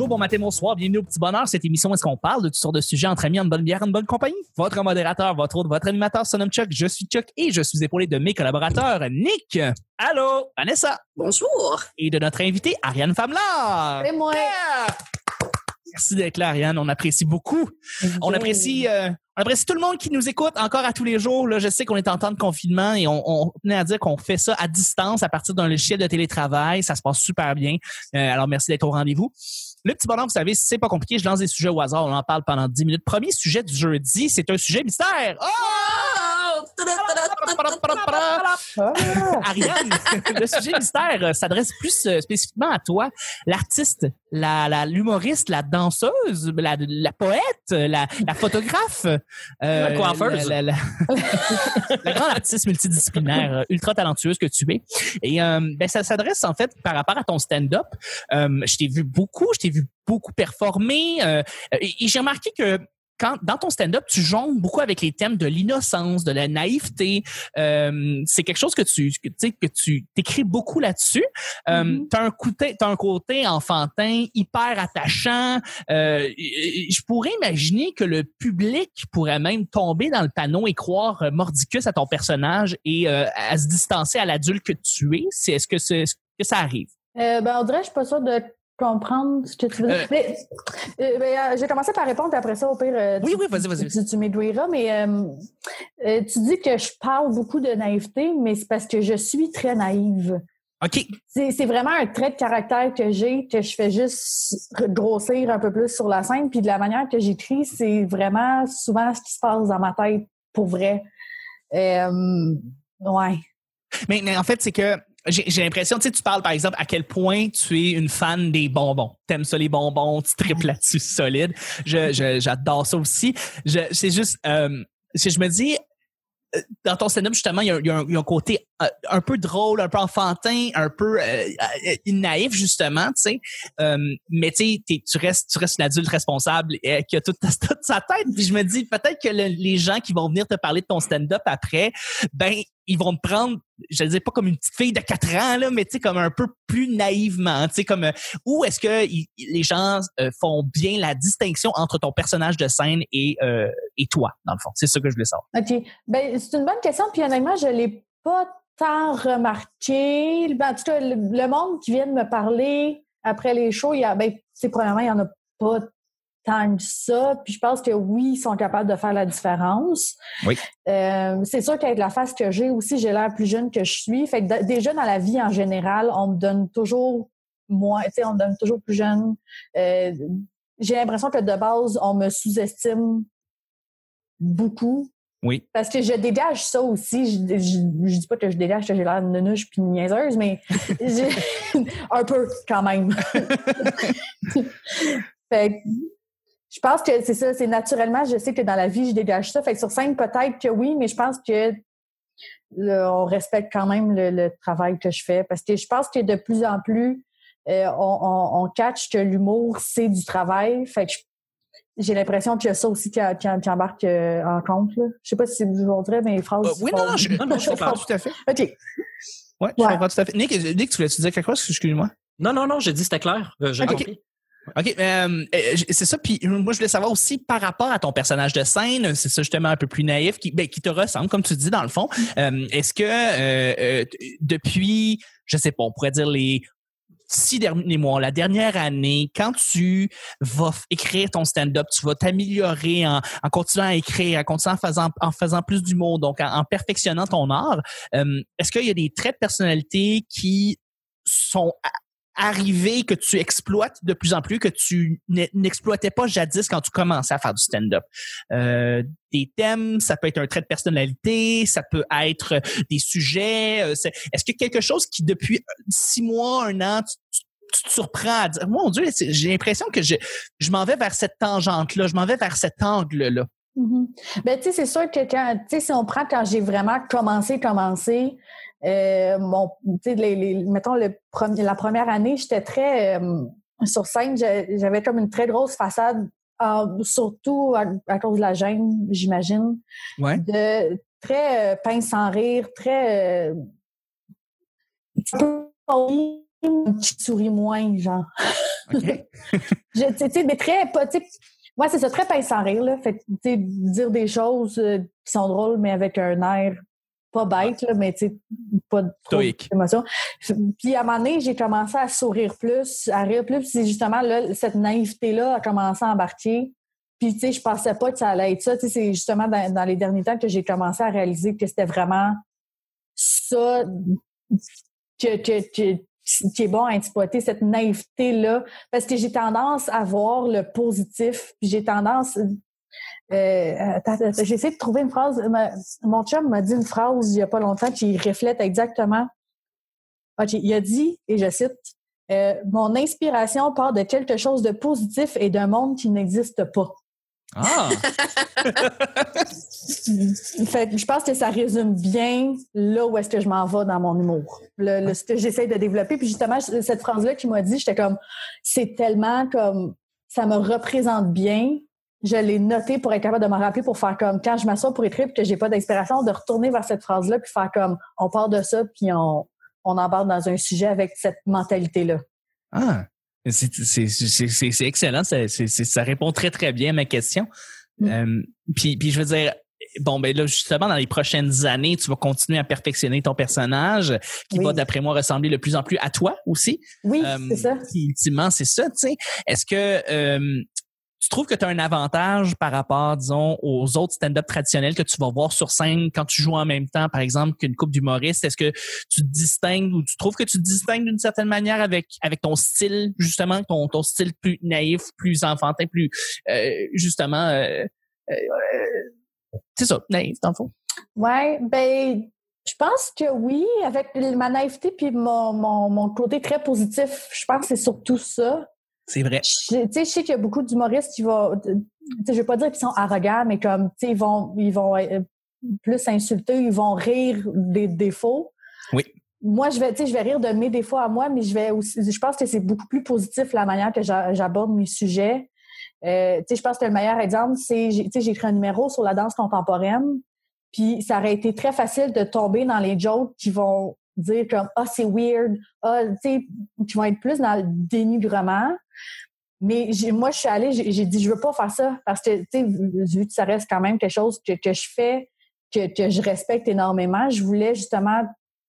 bonjour, bon matin, bonsoir, bienvenue au Petit Bonheur. Cette émission, est-ce qu'on parle de toutes sortes de sujets entre amis, en bonne bière, en bonne compagnie? Votre modérateur, votre autre, votre animateur se nomme Chuck, je suis Chuck et je suis épaulé de mes collaborateurs, Nick. Allô, Vanessa. Bonjour. Et de notre invité, Ariane Famlar. C'est moi. Yeah! Merci d'être là, Ariane. On apprécie beaucoup. On apprécie, euh, on apprécie tout le monde qui nous écoute encore à tous les jours. Là, je sais qu'on est en temps de confinement et on, on tenait à dire qu'on fait ça à distance à partir d'un logiciel de télétravail. Ça se passe super bien. Euh, alors, merci d'être au rendez-vous. Le petit bonhomme, vous savez, c'est pas compliqué. Je lance des sujets au hasard. On en parle pendant 10 minutes. Premier sujet du jeudi, c'est un sujet mystère. Oh! Ariane, le sujet mystère euh, s'adresse plus euh, spécifiquement à toi, l'artiste, la, l'humoriste, la danseuse, la, la poète, la, la photographe, euh, La coiffeuse. la, grande artiste multidisciplinaire, euh, ultra talentueuse que tu es. Et euh, ben, ça s'adresse en fait par rapport à ton stand-up. Euh, je t'ai vu beaucoup, je t'ai vu beaucoup performer, et, et j'ai remarqué que quand dans ton stand-up, tu jongles beaucoup avec les thèmes de l'innocence, de la naïveté. Euh, c'est quelque chose que tu, que, que tu t'écris beaucoup là-dessus. Euh, Mhm. T'as un côté, t'as un côté enfantin, hyper attachant. Euh, je pourrais imaginer que le public pourrait même tomber dans le panneau et croire euh, mordicus à ton personnage et euh, à se distancer à l'adulte que tu es. C'est est-ce que c'est est-ce que ça arrive? Euh, ben, que je suis pas sûre de comprendre ce que tu veux dire. Euh. Mais, euh, ben, euh, je vais commencer par répondre, puis après ça, au pire, euh, Oui, tu, oui, vas-y, vas-y. tu, tu m'aiguilleras. Mais euh, tu dis que je parle beaucoup de naïveté, mais c'est parce que je suis très naïve. OK. C'est c'est vraiment un trait de caractère que j'ai, que je fais juste grossir un peu plus sur la scène. Puis de la manière que j'écris, c'est vraiment souvent ce qui se passe dans ma tête pour vrai. Ouais. Mais, mais en fait, c'est que j'ai j'ai l'impression, tu sais, tu parles par exemple à quel point tu es une fan des bonbons. T'aimes ça les bonbons, tu triples là-dessus solide. J'adore ça aussi. C'est juste, euh, si je me dis, euh, dans ton stand-up, justement, il y a, il y a un, il y a un côté euh, un peu drôle, un peu enfantin, un peu euh, euh, naïf, justement, tu sais. Euh, mais tu sais, tu restes, tu restes une adulte responsable et qui a toute, toute sa tête. Puis je me dis, peut-être que le- les gens qui vont venir te parler de ton stand-up après, ben, ils vont te prendre, je ne dis pas comme une petite fille de 4 ans, là, mais tu sais, comme un peu plus naïvement, comme, euh, où est-ce que les gens euh, font bien la distinction entre ton personnage de scène et, euh, et toi, dans le fond? C'est ça que je voulais savoir. OK. Ben, c'est une bonne question. Puis honnêtement, je l'ai pas tant remarqué. Ben, en tout cas, le, monde qui vient de me parler après les shows, il y a, ben, c'est probablement, il y en a pas tant que ça. Puis je pense que oui, ils sont capables de faire la différence. Oui. Euh, c'est sûr qu'avec la face que j'ai aussi, j'ai l'air plus jeune que je suis. Fait que déjà dans la vie en général, on me donne toujours moins, tu sais, on me donne toujours plus jeune. Euh, j'ai l'impression que de base, on me sous-estime beaucoup. Oui. Parce que je dégage ça aussi. Je, je, je dis pas que je dégage que j'ai l'air de nunuche puis niaiseuse, mais un peu quand même. fait je pense que c'est ça, c'est naturellement, je sais que dans la vie, je dégage ça. Fait que sur scène, peut-être que oui, mais je pense que là, on respecte quand même le, le travail que je fais. Parce que je pense que de plus en plus, euh, on, on, on catch que l'humour, c'est du travail. Fait que j'ai l'impression qu'il y a ça aussi qui, qui- qui embarque euh, en compte. Là. Je sais pas si vous dirais mes phrases. Euh, oui, non, non, je, non, non, je comprends tout à fait. OK. Ouais, je Ouais. comprends tout à fait. Nick, Nick, tu voulais-tu dire quelque chose? Excuse-moi. Non, non, non, j'ai dit c'était clair. Euh, j'ai Ok. compris. OK, euh, euh, c'est ça. Puis moi, je voulais savoir aussi par rapport à ton personnage de scène, c'est ça justement un peu plus naïf, qui, ben, qui te ressemble, comme tu dis dans le fond. Euh, Est-ce que euh, euh, depuis, je sais pas, on pourrait dire les six derniers mois, la dernière année, quand tu vas écrire ton stand-up, tu vas t'améliorer en, en continuant à écrire, en continuant en faisant, en faisant plus d'humour, donc en, en perfectionnant ton art. euh, Est-ce qu'il y a des traits de personnalité qui sont a- arrivés, que tu exploites de plus en plus, que tu n'e- n'exploitais pas jadis quand tu commençais à faire du stand-up? Euh, des thèmes, ça peut être un trait de personnalité, ça peut être des sujets. euh, Est-ce que quelque chose qui, depuis euh, six mois, un an, tu, tu- te surprends à dire, mon Dieu, j'ai l'impression que je, je m'en vais vers cette tangente-là, je m'en vais vers cet angle-là. Mhm. Ben, tu sais, c'est sûr que quand, tu si on prend quand j'ai vraiment commencé, commencé, euh, mon, tu sais, les, les- mettons, le premier, la première année, j'étais très, euh, sur scène, j'a- j'avais comme une très grosse façade, euh, surtout à, à cause de la gêne, j'imagine. Ouais. De très euh, pince sans rire, très, euh, qui sourit moins, genre. OK. Je, tu sais, mais très, pas, tu sais, moi, c'est ça, très pince sans rire, là. Fait tu dire des choses euh, qui sont drôles, mais avec un air pas bête, là, mais tu sais, pas trop d'émotion. Puis à un moment donné, j'ai commencé à sourire plus, à rire plus. C'est justement là, cette naïveté-là a commencé à embarquer. Puis, tu sais, je pensais pas que ça allait être ça. Tu sais, c'est justement dans, dans les derniers temps que j'ai commencé à réaliser que c'était vraiment ça que, que, que- qui est bon à exploiter, cette naïveté-là. Parce que j'ai tendance à voir le positif. Puis j'ai tendance... Euh, j'ai essayé de trouver une phrase. Ma- mon chum m'a dit une phrase il y a pas longtemps qui reflète exactement. Il a dit, et je cite, euh, Mon inspiration part de quelque chose de positif et d'un monde qui n'existe pas. Ah! Fait je pense que ça résume bien là où est-ce que je m'en vais dans mon humour. Le, le- ce que j'essaie de développer. Puis justement, cette phrase-là qu'il m'a dit, j'étais comme, c'est tellement comme, ça me représente bien. Je l'ai noté pour être capable de m'en rappeler pour faire comme, quand je m'assois pour écrire puis que j'ai pas d'inspiration, de retourner vers cette phrase-là puis faire comme, on part de ça puis on, on embarque dans un sujet avec cette mentalité-là. Ah! C'est c'est- c'est- c'est- c'est excellent. Ça, ça répond très, très bien à ma question. Mm. Euh, puis, puis je veux dire, bon, ben là, justement, dans les prochaines années, tu vas continuer à perfectionner ton personnage qui Oui. va, d'après moi, ressembler de plus en plus à toi aussi. Oui, Euh, c'est ça. Puis, ultimement, c'est ça, tu sais. Est-ce que euh, tu trouves que tu as un avantage par rapport, disons, aux autres stand-up traditionnels que tu vas voir sur scène quand tu joues en même temps, par exemple, qu'une coupe d'humoristes? Est-ce que tu te distingues ou tu trouves que tu te distingues d'une certaine manière avec avec ton style, justement, ton, ton style plus naïf, plus enfantin, plus euh, justement euh, euh, euh, c'est ça, naïf, dans le fond? Ouais, ben, je pense que oui, avec ma naïveté puis mon, mon, mon côté très positif, je pense que c'est surtout ça. C'est vrai. Je- Tu sais, je sais qu'il y a beaucoup d'humoristes qui vont, tu sais, je vais pas dire qu'ils sont arrogants, mais comme, tu sais, ils vont, ils vont euh, plus insulter, ils vont rire des défauts. Oui. Moi, je vais, tu sais, je vais rire de mes défauts à moi, mais je vais aussi, je pense que c'est beaucoup plus positif la manière que j'a- j'aborde mes sujets. Euh, tu sais, je pense que le meilleur exemple, c'est, j'ai- tu sais, j'ai écrit un numéro sur la danse contemporaine, puis ça aurait été très facile de tomber dans les jokes qui vont dire comme ah c'est weird, ah tu sais, qui vont être plus dans le dénigrement. Mais moi, je suis allée, j'ai dit, je veux pas faire ça parce que, tu sais, vu que ça reste quand même quelque chose que, que je fais, que, que je respecte énormément, je voulais justement,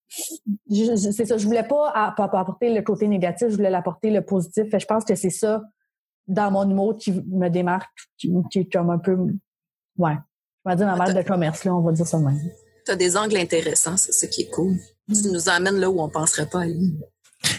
je- je- c'est ça, je voulais pas, app- app- apporter le côté négatif, je voulais l'apporter le positif. Que je pense que c'est ça, dans mon humour, qui me démarque, qui, qui est comme un peu, ouais, on va dire ma marque de commerce, là, on va dire ça même. Tu as des angles intéressants, c'est ça qui est cool. Tu nous emmènes là où on penserait pas aller.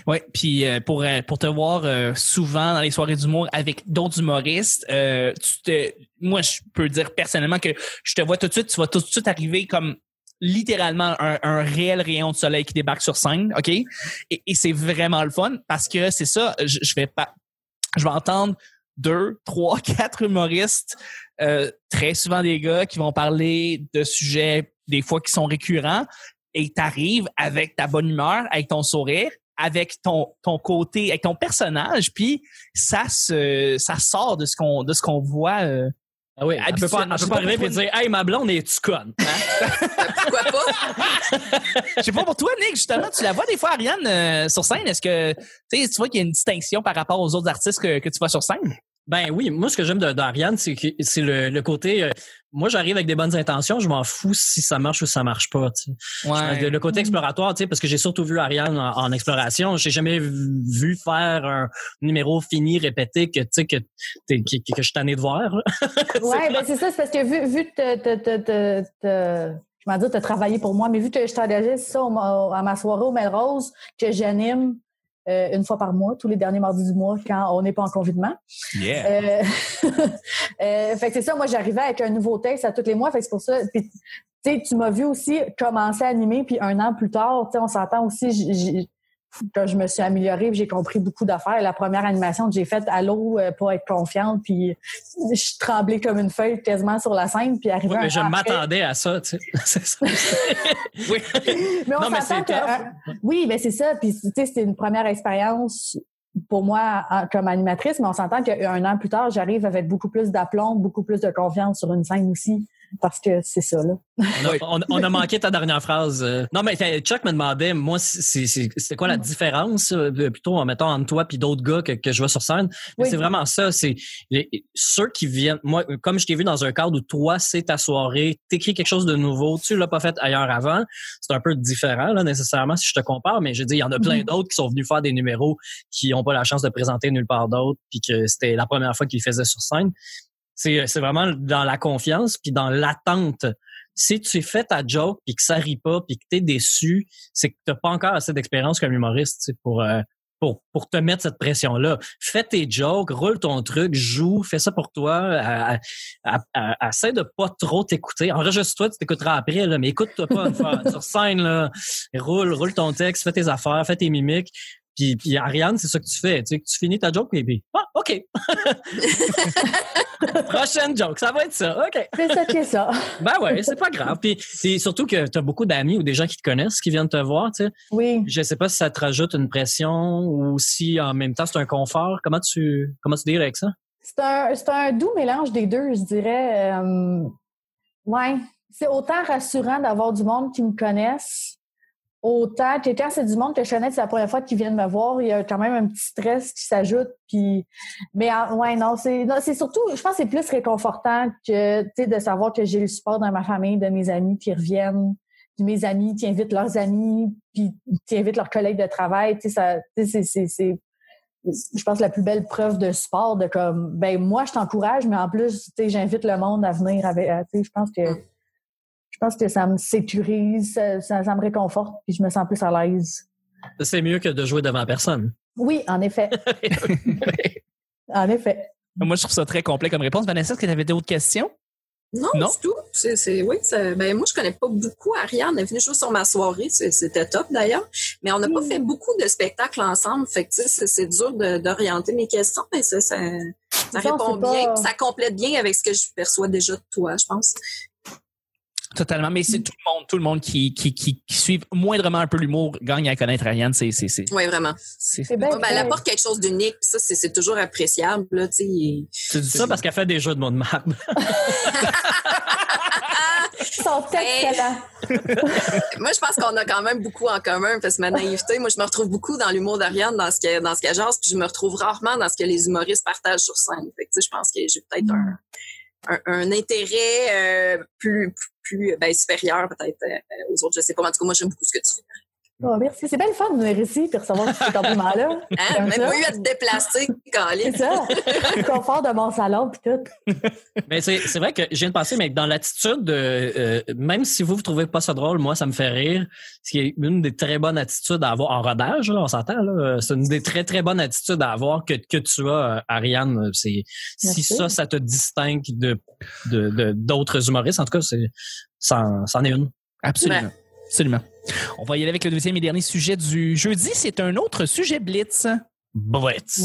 Oui, puis euh, pour euh, pour te voir euh, souvent dans les soirées d'humour avec d'autres humoristes, euh, tu te, moi je peux dire personnellement que je te vois tout de suite, tu vas tout de suite arriver comme littéralement un, un réel rayon de soleil qui débarque sur scène, ok? Et, et c'est vraiment le fun parce que c'est ça, je, je vais pas, je vais entendre deux, trois, quatre humoristes, euh, très souvent des gars qui vont parler de sujets des fois qui sont récurrents et t'arrives avec ta bonne humeur, avec ton sourire, avec ton ton côté, avec ton personnage, puis ça se ça sort de ce qu'on de ce qu'on voit. euh, Ah oui, elle peut pas, elle je peut pas arriver et dire Hey, ma blonde, es-tu conne? Hein? Pourquoi pas? Je sais pas pour toi, Nick, justement, tu la vois des fois, Ariane, euh, sur scène. Est-ce que tu sais, tu vois qu'il y a une distinction par rapport aux autres artistes que, que tu vois sur scène? Ben oui, moi ce que j'aime d'Ariane, c'est que c'est le, le côté. euh, moi, j'arrive avec des bonnes intentions, je m'en fous si ça marche ou ça marche pas. tu sais. Le, côté exploratoire, tu sais, parce que j'ai surtout vu Ariane en, en exploration. J'ai jamais vu faire un numéro fini, répété, que tu sais que, que, que je suis tanné de voir. Ouais, ben c'est ça, c'est parce que vu, vu que te, te, te, je m'en dire, tu as travaillé pour moi, mais vu que je t'engageais, c'est ça, à ma soirée au Melrose, que j'anime euh, une fois par mois, tous les derniers mardis du mois, quand on n'est pas en confinement. Yeah. Euh, euh, fait que c'est ça, moi, j'arrivais avec un nouveau texte à tous les mois, fait que c'est pour ça. Puis, tu sais, tu m'as vu aussi commencer à animer, puis un an plus tard, tu sais, on s'entend aussi, quand je me suis améliorée, j'ai compris beaucoup d'affaires. La première animation que j'ai faite, allô, euh, pour être confiante, puis je tremblais comme une feuille quasiment sur la scène, puis arrivé mais un je m'attendais à ça, tu sais. C'est ça. oui. mais on mais c'est que, euh, oui, mais c'est ça. Puis, tu sais, c'était une première expérience pour moi en- comme animatrice, mais on s'entend qu'un an plus tard, j'arrive avec beaucoup plus d'aplomb, beaucoup plus de confiance sur une scène aussi. Parce que c'est ça, là. On a, manqué ta dernière phrase. Euh. Non, mais Chuck me demandait, moi, c'est quoi la mm. différence, euh, plutôt, en mettant entre toi puis d'autres gars que, que je vois sur scène? C'est vraiment ça. C'est ceux qui viennent. Moi, comme je t'ai vu dans un cadre où toi, c'est ta soirée, t'écris quelque chose de nouveau, tu l'as pas fait ailleurs avant. C'est un peu différent, là, nécessairement, si je te compare, mais je dis, il y en a plein mm. d'autres qui sont venus faire des numéros qui n'ont pas la chance de présenter nulle part d'autre, puis que c'était la première fois qu'ils faisaient sur scène. C'est, c'est vraiment dans la confiance puis dans l'attente. Si tu fais ta joke puis que ça rit pas puis que t'es déçu, c'est que t'as pas encore assez d'expérience comme humoriste pour euh, pour pour te mettre cette pression là. Fais tes jokes, roule ton truc, joue, fais ça pour toi. essaie de pas trop t'écouter. Enregistre-toi, tu t'écouteras après là, mais écoute-toi pas une fois sur scène là. Roule, roule ton texte, fais tes affaires, fais tes mimiques. Puis, puis Ariane, c'est ça que tu fais. Tu, sais, tu finis ta joke, et puis, ah, OK. Prochaine joke, ça va être ça. OK. C'est ça qui est ça. ben ouais, c'est pas grave. Puis, surtout que tu as beaucoup d'amis ou des gens qui te connaissent qui viennent te voir, tu sais. Oui. Je sais pas si ça te rajoute une pression ou si en même temps c'est un confort. Comment tu comment tu dirais avec ça? C'est un, c'est un doux mélange des deux, je dirais. Euh, ouais. C'est autant rassurant d'avoir du monde qui me connaisse autant quand c'est du monde que je connais, c'est la première fois qu'ils viennent me voir, il y a quand même un petit stress qui s'ajoute. Puis, mais ouais, non, c'est c'est surtout, je pense, que c'est plus réconfortant que, tu sais, de savoir que j'ai le support dans ma famille, de mes amis qui reviennent, puis mes amis qui invitent leurs amis, puis qui invitent leurs collègues de travail. Tu sais, ça, c'est c'est je pense la plus belle preuve de support de comme ben moi je t'encourage mais en plus tu sais j'invite le monde à venir avec tu sais je pense que je pense que ça me sécurise, ça, me réconforte, puis je me sens plus à l'aise. C'est mieux que de jouer devant personne. Oui, en effet. en effet. Moi, je trouve ça très complet comme réponse. Vanessa, est-ce que tu avais d'autres questions? Non, non, du tout. C'est, oui, ben, moi, je connais pas beaucoup Ariane. Elle est venue jouer sur ma soirée. C'était top, d'ailleurs. Mais on n'a pas fait beaucoup de spectacles ensemble. Fait que, c'est, dur d'orienter mes questions, mais ça, ça, répond bien. Ça complète bien avec ce que je perçois déjà de toi, je pense. Totalement, mais c'est tout le monde, tout le monde qui, qui, qui, qui suit moindrement un peu l'humour gagne à connaître Ariane. C'est, c'est, c'est. Oui, vraiment. C'est, ben, elle apporte quelque chose d'unique, ça, c'est, c'est toujours appréciable. Là, tu dis ça parce qu'elle fait des jeux de mots de marde. sont excellents. moi, je pense qu'on a quand même beaucoup en commun parce que ma naïveté, moi, je me retrouve beaucoup dans l'humour d'Ariane, dans ce que dans ce qu'elle jase, puis je me retrouve rarement dans ce que les humoristes partagent sur scène. Fait que, je pense que j'ai peut-être un, un, un, intérêt euh, plus, plus ben, supérieur peut-être euh, aux autres. Je sais pas. En tout cas, moi, j'aime beaucoup ce que tu fais. Oh, merci. C'est bien le fun de venir ici et recevoir ce compliment-là. Hein? Même pas eu à te déplacer, C'est ça. Le confort de mon salon puis tout. Mais c'est, c'est vrai que je viens de penser, mais dans l'attitude, euh, même si vous ne trouvez pas ça drôle, moi, ça me fait rire. C'est une des très bonnes attitudes à avoir en rodage, là, on s'entend. Là, c'est une des très, très bonnes attitudes à avoir que, que tu as, Ariane. C'est, si ça, ça te distingue de, de, d'autres humoristes, en tout cas, c'est, ça, en est une. Absolument. Absolument. On va y aller avec le deuxième et dernier sujet du jeudi. C'est un autre sujet Blitz. Blitz.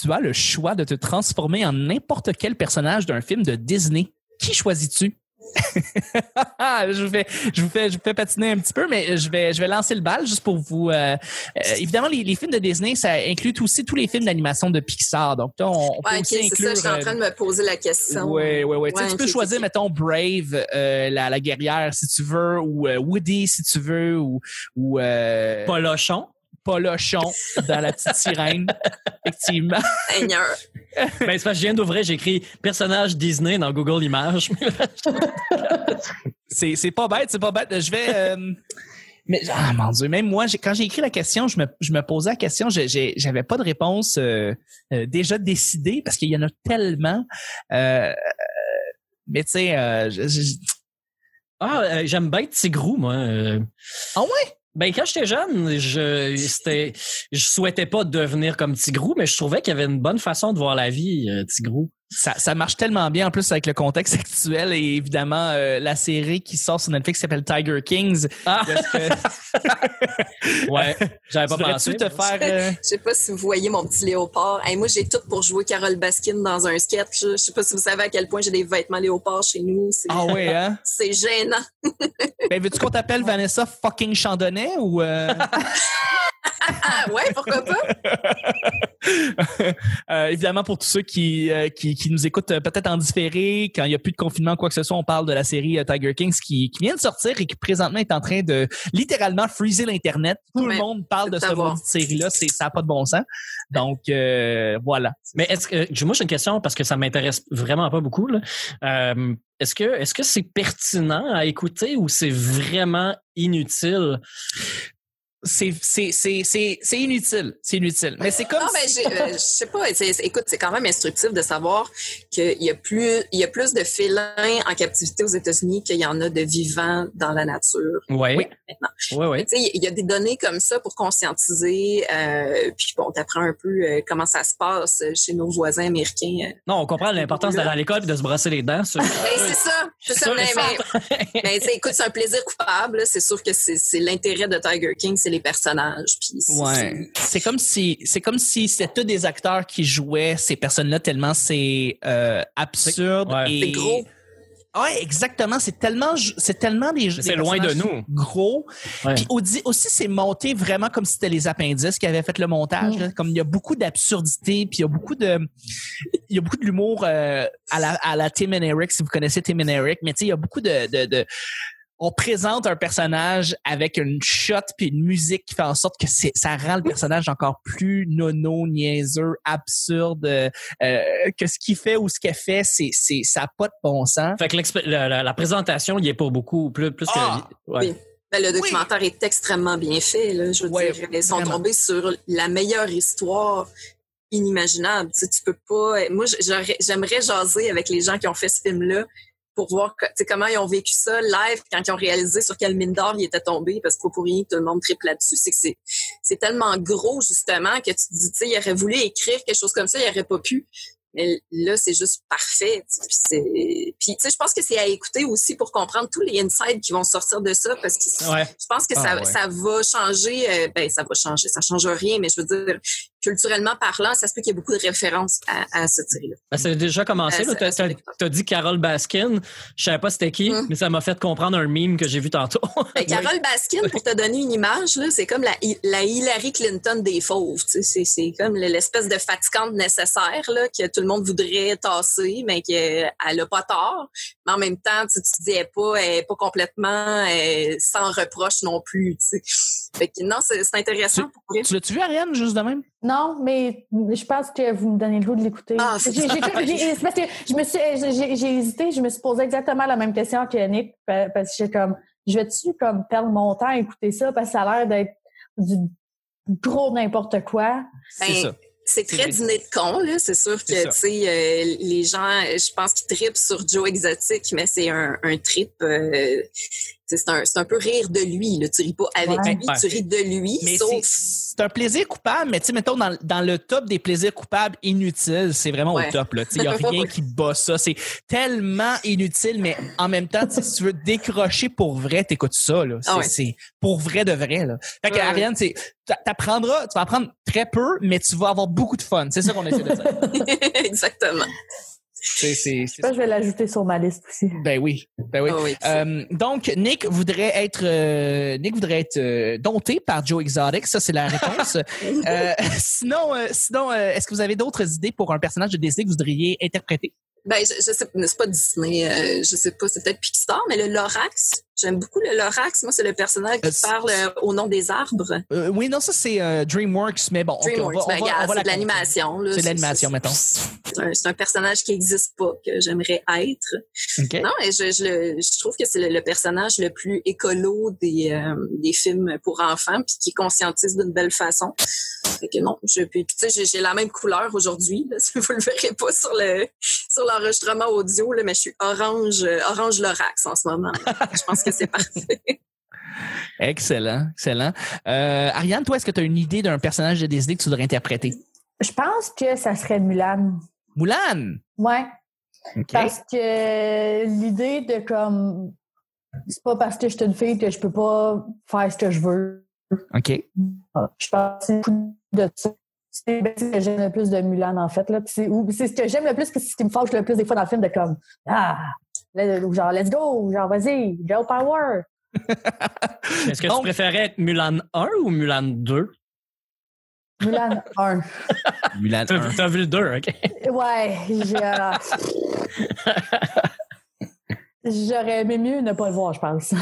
Tu as le choix de te transformer en n'importe quel personnage d'un film de Disney. Qui choisis-tu? je vous fais, je vous fais, je vous fais patiner un petit peu, mais je vais, je vais lancer le bal juste pour vous. Euh, euh, évidemment, les, les, films de Disney, ça inclut aussi tous les films d'animation de Pixar. Donc, là, on, peut aussi inclure. Ça, je suis en train de me poser la question. Oui, oui, oui. tu peux choisir, mettons, Brave, euh, la, la, guerrière, si tu veux, ou Woody, si tu veux, ou, ou Polochon. Polochon dans la petite sirène, effectivement. Seigneur. Ben, c'est parce que je viens d'ouvrir, j'ai écrit personnage Disney dans Google Images. c'est, c'est pas bête, c'est pas bête. Je vais. Euh, mais ah mon dieu, même moi, quand j'ai écrit la question, je me, je me posais la question, j'avais pas de réponse euh, euh, déjà décidée parce qu'il y en a tellement. mais tu sais, ah, j'aime bien Tigrou, moi. Ah ouais? Ben quand j'étais jeune, je c'était je souhaitais pas devenir comme Tigrou, mais je trouvais qu'il y avait une bonne façon de voir la vie, euh, Tigrou ça, ça marche tellement bien en plus avec le contexte actuel et évidemment euh, la série qui sort sur Netflix qui s'appelle Tiger Kings. Ah. ouais, j'avais pas pensé. te faire. Euh, je sais pas si vous voyez mon petit léopard. Hey, moi j'ai tout pour jouer Carole Baskin dans un sketch. Je sais pas si vous savez à quel point j'ai des vêtements léopard chez nous. Ah ouais hein? C'est gênant. ben veux-tu qu'on t'appelle Vanessa fucking Chandonnet ou? Euh... ouais, pourquoi pas? Euh, évidemment, pour tous ceux qui, euh, qui, qui, nous écoutent euh, peut-être en différé, quand il n'y a plus de confinement, quoi que ce soit, on parle de la série Tiger Kings qui, qui vient de sortir et qui présentement est en train de littéralement freezer l'Internet. Tout le monde parle de cette série-là. C'est, ça n'a pas de bon sens. Donc, voilà. Mais est-ce que, moi, j'ai une question parce que ça m'intéresse vraiment pas beaucoup. Là. est-ce que, est-ce que c'est pertinent à écouter ou c'est vraiment inutile? C'est inutile. C'est inutile. Mais c'est comme non mais euh, je sais pas écoute c'est quand même instructif de savoir qu'il y a plus il y a plus de félins en captivité aux États-Unis qu'il y en a de vivants dans la nature. Ouais. oui maintenant. Ouais, ouais. il y a des données comme ça pour conscientiser euh, puis bon t'apprends un peu euh, comment ça se passe chez nos voisins américains non on comprend l'importance d'aller à l'école et de se brasser les dents c'est ça c'est ça mais, mais, mais écoute c'est un plaisir coupable c'est sûr que c'est c'est l'intérêt de Tiger King c'est les personnages. Puis ouais. C'est comme si c'est comme si c'était tous des acteurs qui jouaient ces personnes-là tellement c'est euh, absurde et c'est gros. Ouais, exactement. C'est tellement, c'est tellement des. C'est loin de nous. Gros. Puis aussi, c'est monté vraiment comme si c'était les appendices qui avaient fait le montage. Mm. Comme il y a beaucoup d'absurdité, puis il y a beaucoup de, il y a beaucoup de l'humour euh, à la à la Tim and Eric si vous connaissez Tim and Eric. Mais tu sais, il y a beaucoup de, de, de on présente un personnage avec une shot puis une musique qui fait en sorte que ça rend le personnage encore plus nono, niaiseux, absurde euh, que ce qu'il fait ou ce qu'elle fait, c'est c'est ça n'a pas de bon sens. Fait que la, présentation, il est pour beaucoup plus plus que ah! oui. Ben, le documentaire est extrêmement bien fait. Là, je veux dire, ils sont tombés sur la meilleure histoire inimaginable. Tu, sais, tu peux pas. Moi, j'aimerais jaser avec les gens qui ont fait ce film-là pour voir comment ils ont vécu ça live quand ils ont réalisé sur quelle mine d'or il était tombé parce qu'il faut pour rien que tout le monde triple là-dessus. C'est que c'est c'est tellement gros justement que tu te dis tu sais il aurait voulu écrire quelque chose comme ça il aurait pas pu. Mais là c'est juste parfait. Puis c'est puis tu sais je pense que c'est à écouter aussi pour comprendre tous les insides qui vont sortir de ça parce que je pense que ça, ah, ça va changer euh, ben ça va changer ça change rien mais je veux dire culturellement parlant, ça se peut qu'il y ait beaucoup de références à, à cette série-là. Ben, ça a déjà commencé. tu as, dit Carole Baskin. Je savais pas c'était qui, hum. mais ça m'a fait comprendre un meme que j'ai vu tantôt. Ben, Carole Baskin, pour te donner une image, c'est comme la, la, Hillary Clinton des fauves. C'est comme l'espèce de fatigante nécessaire là, que tout le monde voudrait tasser, mais qu'elle n'a pas tort. Mais en même temps, tu te dis, pas, elle est pas complètement sans reproche non plus. Fait que, non, c'est intéressant. Tu, tu l'as-tu vu, Ariane, juste de même? Non, mais je pense que vous me donnez le goût de l'écouter. Ah, j'ai, je me suis, j'ai, hésité, je me suis posé exactement la même question que Nick, parce que j'ai comme, je vais-tu comme perdre mon temps à écouter ça? Parce que ça a l'air d'être du gros n'importe quoi. C'est ben, ça. C'est très dîner de con, là. C'est sûr que, tu sais, euh, les gens, je pense qu'ils tripent sur Joe Exotic, mais c'est un, un trip, euh, c'est un, un peu rire de lui. Là. Tu ris pas avec lui, tu ris de lui. Mais c'est un plaisir coupable, mais tu sais, mettons, dans, dans, le top des plaisirs coupables inutiles, c'est vraiment au top. Il n'y a rien qui bat ça. C'est tellement inutile, mais en même temps, si tu veux décrocher pour vrai, t'écoutes ça. Ah c'est pour vrai de vrai. Là. Fait que, Ariane, tu apprendras, tu vas apprendre très peu, mais tu vas avoir beaucoup de fun. C'est ça qu'on essaie de dire. Exactement. C'est, c'est, je je vais l'ajouter sur ma liste aussi. Ben oui, ben oui. Ah euh, donc Nick voudrait être euh, Nick voudrait être euh, dompté par Joe Exotic, ça c'est la réponse. sinon, sinon, est-ce que vous avez d'autres idées pour un personnage de Disney que vous voudriez interpréter? Ben je, je sais, c'est pas Disney, je sais pas, c'est peut-être Pixar, mais le Lorax, J'aime beaucoup le Lorax. Moi, c'est le personnage qui euh, parle euh, au nom des arbres. Euh, oui, non, ça, c'est DreamWorks, mais bon. DreamWorks, okay, on va, c'est de l'animation. C'est de l'animation, mettons. C'est un, personnage qui n'existe pas, que j'aimerais être. Non, et je, je, je trouve que c'est le, personnage le plus écolo des, des films pour enfants, puis qui conscientise d'une belle façon. Fait que non, je, puis, tu sais, j'ai la même couleur aujourd'hui. Vous le verrez pas sur le sur l'enregistrement audio, là, mais je suis orange, orange Lorax en ce moment. je pense que c'est parfait. Excellent, excellent. Euh, Ariane, toi, est-ce que tu as une idée d'un personnage de Disney que tu voudrais interpréter? Je pense que ça serait Mulan. Mulan? Ouais. Parce que l'idée de comme c'est pas parce que je suis une fille que je peux pas faire ce que je veux. OK. Je pense que c'est beaucoup de ça. C'est ce que j'aime le plus de Mulan, en fait. C'est ce que j'aime le plus, c'est ce qui me fâche le plus des fois dans le film de comme Ah, genre, let's go, genre, vas-y, go power. Est-ce que tu préférais être Mulan 1 ou Mulan 2? Mulan 1. Mulan 1. T'as vu le 2, OK? Ouais, J'aurais aimé mieux ne pas le voir, je pense.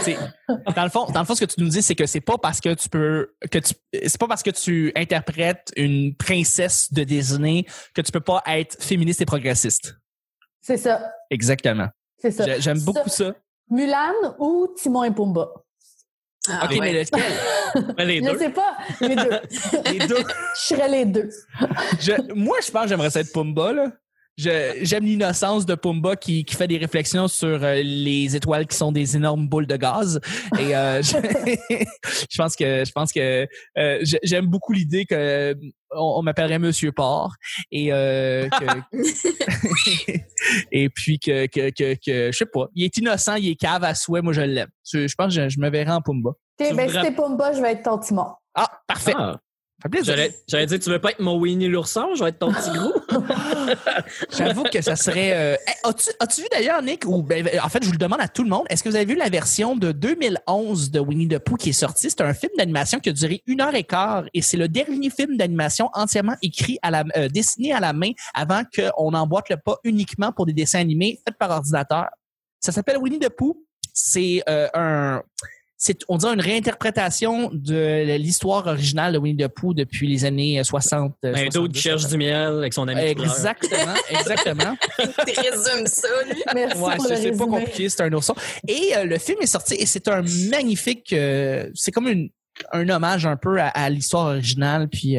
dans le fond, dans le fond, ce que tu nous dis, c'est que c'est pas parce que tu peux que tu c'est pas parce que tu interprètes une princesse de Disney que tu peux pas être féministe et progressiste. C'est ça. Exactement. C'est ça. J'aime beaucoup ça. Mulan ou Timon et Pumba? Ah, ok, mais lequel? les deux. Je sais pas. Les deux. les deux. Je serais les deux. moi, je pense que j'aimerais être Pumba, là j'aime l'innocence de Pumba qui, qui, fait des réflexions sur euh, les étoiles qui sont des énormes boules de gaz. Et euh, je, pense que je pense que euh, j'aime beaucoup l'idée que on, m'appellerait Monsieur Port et que, et puis que, que, que, que je sais pas, il est innocent, il est cave à souhait, moi je l'aime. Je, pense que je, me verrai en Pumba. Okay, ben, si t'es Pumba, je vais être ton Timon. Ah, parfait. Ah. J'allais dire, tu veux pas être mon Winnie l'ourson, je vais être ton petit gros. J'avoue que ça serait. Euh, as-tu, vu d'ailleurs, Nick, ou ben, en fait, je vous le demande à tout le monde, est-ce que vous avez vu la version de 2011 de Winnie the Pooh qui est sortie? C'est un film d'animation qui a duré une heure et quart et c'est le dernier film d'animation entièrement écrit à la, euh, dessiné à la main avant qu'on emboîte le pas uniquement pour des dessins animés faits par ordinateur. Ça s'appelle Winnie the Pooh. C'est euh, un c'est, on dirait, une réinterprétation de l'histoire originale de Winnie the Pooh depuis les années 60. Euh, Un d'autre qui cherche du miel avec son ami. Exactement, exactement. tu résumes ça, lui. Merci ouais, c'est, pas compliqué, c'est un ourson. Et euh, le film est sorti et c'est un magnifique, euh, c'est comme une, un hommage un peu à, l'histoire originale, puis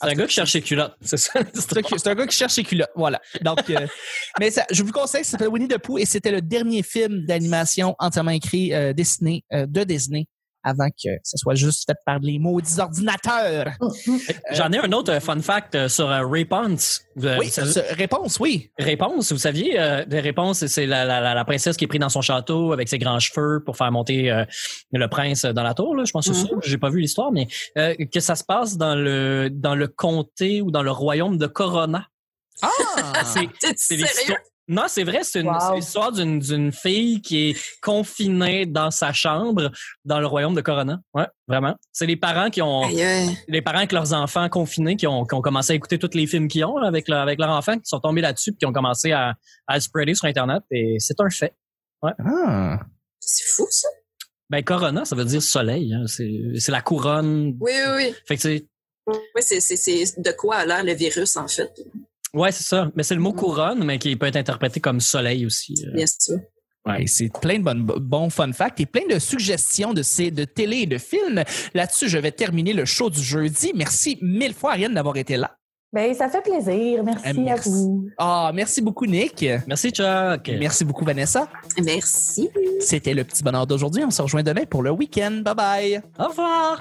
c'est un gars qui cherche ses culottes, c'est ça. C'est un gars qui cherche ses culottes, voilà. Donc, euh, mais ça, je vous conseille, ça s'appelle Winnie the Pooh et c'était le dernier film d'animation entièrement écrit, euh, dessiné, euh, de Disney avant que ce soit juste fait par les maudits ordinateurs. J'en ai un autre fun fact sur Réponse. Oui, Réponse, oui. Réponse, vous saviez, euh, Réponse, c'est la, la, la, princesse qui est prise dans son château avec ses grands cheveux pour faire monter le prince dans la tour. Là, je pense que c'est ça. J'ai pas vu l'histoire, mais que ça se passe dans le dans le comté ou dans le royaume de Corona. Ah! c'est l'histoire. Non, c'est vrai, c'est une histoire d'une, d'une fille qui est confinée dans sa chambre dans le royaume de Corona. Ouais, vraiment. C'est les parents qui ont les parents avec leurs enfants confinés qui ont, qui ont commencé à écouter tous les films qu'ils ont avec leur, avec leurs enfants qui sont tombés là-dessus puis qui ont commencé à, à spreader sur internet et c'est un fait. Ouais. Ah. C'est fou ça. Ben Corona, ça veut dire soleil, hein. c'est, c'est la couronne. Oui oui oui. Fait que c'est oui, c'est, c'est, c'est de quoi a l'air le virus en fait. Ouais, c'est ça. Mais c'est le mot mm-hmm. couronne, mais qui peut être interprété comme soleil aussi. Euh. Bien sûr. Ouais, c'est plein de bons, bons fun facts et plein de suggestions de, ces, de télé et de films. Là-dessus, je vais terminer le show du jeudi. Merci mille fois, Ariane, d'avoir été là. Ben, ça fait plaisir. Merci, à vous. Ah, merci beaucoup, Nick. Merci, Chuck. Merci beaucoup, Vanessa. Merci. C'était le petit bonheur d'aujourd'hui. On se rejoint demain pour le week-end. Bye bye. Au revoir.